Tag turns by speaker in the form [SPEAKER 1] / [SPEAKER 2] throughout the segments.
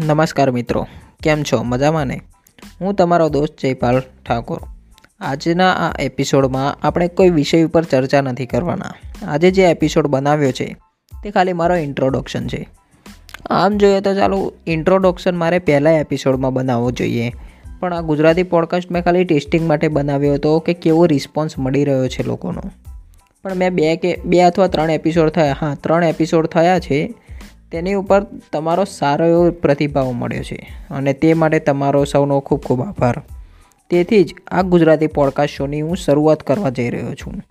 [SPEAKER 1] નમસ્કાર મિત્રો, કેમ છો? મજામાં ને? હું તમારો દોસ્ત જયપાલ ઠાકોર. આજના આ એપિસોડમાં આપણે કોઈ વિષય ઉપર ચર્ચા નથી કરવાના. આજે જે એપિસોડ બનાવ્યો છે, તે ખાલી મારો ઇન્ટ્રોડક્શન છે. આમ જોઈએ તો ચાલો ઇન્ટ્રોડક્શન મારે પહેલાં એપિસોડમાં બનાવવો જોઈએ. પણ આ ગુજરાતી પોડકાસ્ટ મેં ખાલી ટેસ્ટિંગ માટે બનાવ્યો હતો કે કેવો રિસ્પોન્સ મળી રહ્યો છે લોકોનો. પણ મેં બે કે, બે અથવા ત્રણ એપિસોડ થયા. હા, ત્રણ એપિસોડ થયા છે. તેની ઉપર તમારો સારો એવો પ્રતિભાવ મળ્યો છે અને તે માટે તમારો સૌનો ખૂબ ખૂબ આભાર. તેથી જ આ ગુજરાતી પોડકાસ્ટ શોની હું શરૂઆત કરવા જઈ રહ્યો છું.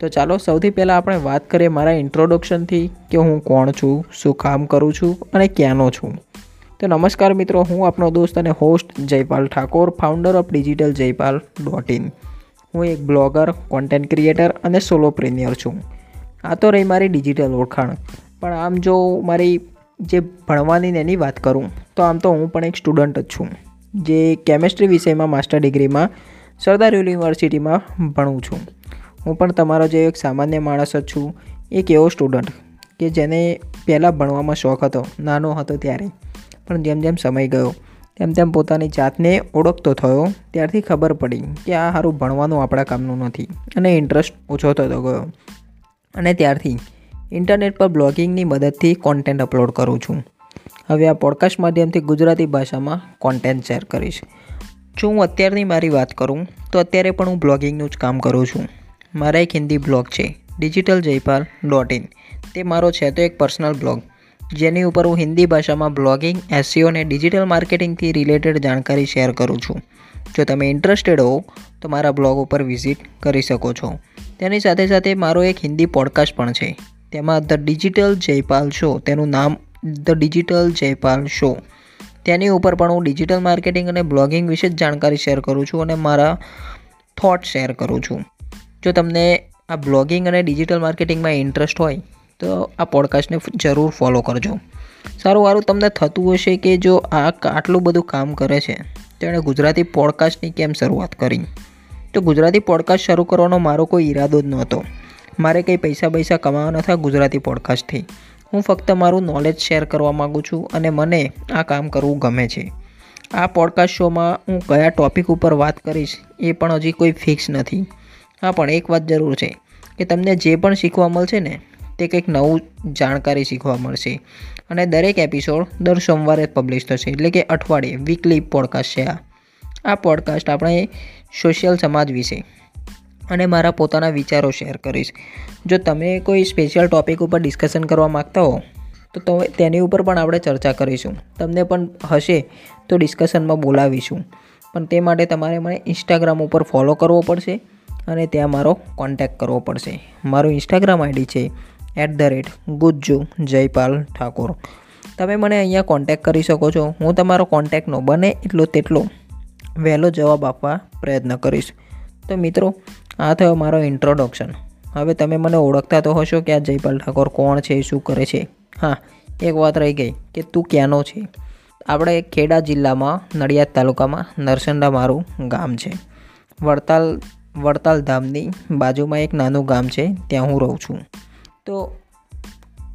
[SPEAKER 1] તો ચાલો સૌથી પહેલાં આપણે વાત કરીએ મારા ઇન્ટ્રોડક્શનથી કે હું કોણ છું, શું કામ કરું છું અને ક્યાંનો છું. તો નમસ્કાર મિત્રો, હું આપનો દોસ્ત અને host Jaypal Thakor founder of digital Jaypal dot in હું એક બ્લોગર કોન્ટેન્ટ ક્રિએટર અને સોલો પ્રીમિયર છું. આ તો રહી મારી ડિજિટલ ઓળખાણ. પણ આમ જો મારી જે ભણવાની એની વાત કરું, તો આમ તો હું પણ એક સ્ટુડન્ટ જ છું, જે કેમેસ્ટ્રી વિષયમાં માસ્ટર ડિગ્રીમાં સરદાર યુનિવર્સિટીમાં ભણું છું. હું પણ તમારો જે એક સામાન્ય માણસ જ છું, એક એવો સ્ટુડન્ટ કે જેને પહેલાં ભણવામાં શોખ હતો, નાનો હતો ત્યારે. પણ જેમ જેમ સમય ગયો, તેમ તેમ પોતાની જાતને ઓળખતો થયો, ત્યારથી ખબર પડી કે આ સારું ભણવાનું આપણા કામનું નથી, અને ઇન્ટરેસ્ટ ઓછો થતો ગયો. અને ત્યારથી ઇન્ટરનેટ પર બ્લોગિંગની મદદથી કોન્ટેન્ટ અપલોડ કરું છું. હવે આ પોડકાસ્ટ માધ્યમથી ગુજરાતી ભાષામાં કોન્ટેન્ટ શેર કરીશ. જો હું અત્યારની મારી વાત કરું, તો અત્યારે પણ હું બ્લોગિંગનું જ કામ કરું છું. મારા એક હિન્દી બ્લોગ છે ડિજિટલ જયપાલ ડોટ ઇન તે મારો છે તો એક પર્સનલ બ્લોગ જેની ઉપર હું હિન્દી ભાષામાં બ્લોગિંગ એસસીઓ અને ડિજિટલ માર્કેટિંગથી રિલેટેડ જાણકારી શેર કરું છું. જો તમે ઇન્ટરેસ્ટેડ હો તો મારા બ્લોગ ઉપર વિઝિટ કરી શકો છો. તેની સાથે સાથે મારો એક હિન્દી પોડકાસ્ટ પણ છે. તેમાં ધ ડિજિટલ જયપાલ શો, તેનું નામ ધ ડિજિટલ જયપાલ શો. તેની ઉપર પણ હું ડિજિટલ માર્કેટિંગ અને બ્લોગિંગ વિશે જ જાણકારી શેર કરું છું અને મારા થોટ શેર કરું છું. જો તમને આ બ્લોગિંગ અને ડિજિટલ માર્કેટિંગમાં ઇન્ટરેસ્ટ હોય, તો આ પોડકાસ્ટને જરૂર ફોલો કરજો. સારું સારું તમને થતું હશે કે જો આ આટલું બધું કામ કરે છે, તેણે ગુજરાતી પોડકાસ્ટની કેમ શરૂઆત કરી? તો ગુજરાતી પોડકાસ્ટ શરૂ કરવાનો મારો કોઈ ઈરાદો જ નહોતો. મારે કંઈ પૈસા પૈસા કમાવા નથી ગુજરાતી પોડકાસ્ટથી હું ફક્ત મારું નોલેજ શેર કરવા માગું છું અને મને આ કામ કરવું ગમે છે. આ પોડકાસ્ટ શોમાં હું કયા ટૉપિક ઉપર વાત કરીશ એ પણ હજી કોઈ ફિક્સ નથી. હા, પણ એક વાત જરૂર છે કે તમને જે પણ શીખવા મળશે ને, તે કંઈક નવું જાણકારી શીખવા મળશે. અને દરેક એપિસોડ દર સોમવારે પબ્લિશ થશે, એટલે કે અઠવાડિયે વીકલી પોડકાસ્ટ છે આ. આ પોડકાસ્ટ આપણે સોશિયલ સમાજ વિશે અને મારા પોતાના વિચારો શેર કરીશ. જો તમે કોઈ સ્પેશિયલ ટૉપિક ઉપર ડિસ્કશન કરવા માગતા હો, તો તમે તેની ઉપર પણ આપણે ચર્ચા કરીશું. તમને પણ હશે તો ડિસ્કશનમાં બોલાવીશું. પણ તે માટે તમારે મને ઇન્સ્ટાગ્રામ ઉપર ફોલો કરવો પડશે અને ત્યાં મારો કોન્ટેક્ટ કરવો પડશે. મારું ઇન્સ્ટાગ્રામ આઈડી છે at the rate Gujju Jaypal Thakor. તમે મને અહીંયા કોન્ટેક્ટ કરી શકો છો. હું તમારો કોન્ટેક્ટનો બને એટલો તેટલો વહેલો જવાબ આપવા પ્રયત્ન કરીશ. તો મિત્રો આ થયો મારો ઇન્ટ્રોડક્શન હવે તમે મને ઓળખતા તો હશો કે આ જયપાલ ઠાકોર કોણ છે, શું કરે છે? હા, એક વાત રહી ગઈ કે તું ક્યાંનો છે? આપણે ખેડા જિલ્લામાં નડિયાદ તાલુકામાં નરસંડા મારું ગામ છે. વડતાલ વડતાલ ધામની બાજુમાં એક નાનું ગામ છે, ત્યાં હું રહું છું. તો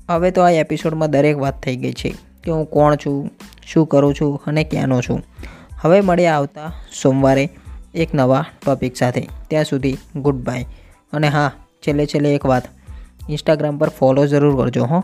[SPEAKER 1] હવે તો આ એપિસોડમાં દરેક વાત થઈ ગઈ છે કે હું કોણ છું, શું કરું છું અને ક્યાંનો છું. હવે મળ્યા આવતા સોમવારે. એક નવા ટોપિક સાથે. ત્યાં સુધી ગુડ બાય અને હા, છેલ્લે છેલ્લે એક વાત. ઇન્સ્ટાગ્રામ પર ફોલો જરૂર કરજો, હો.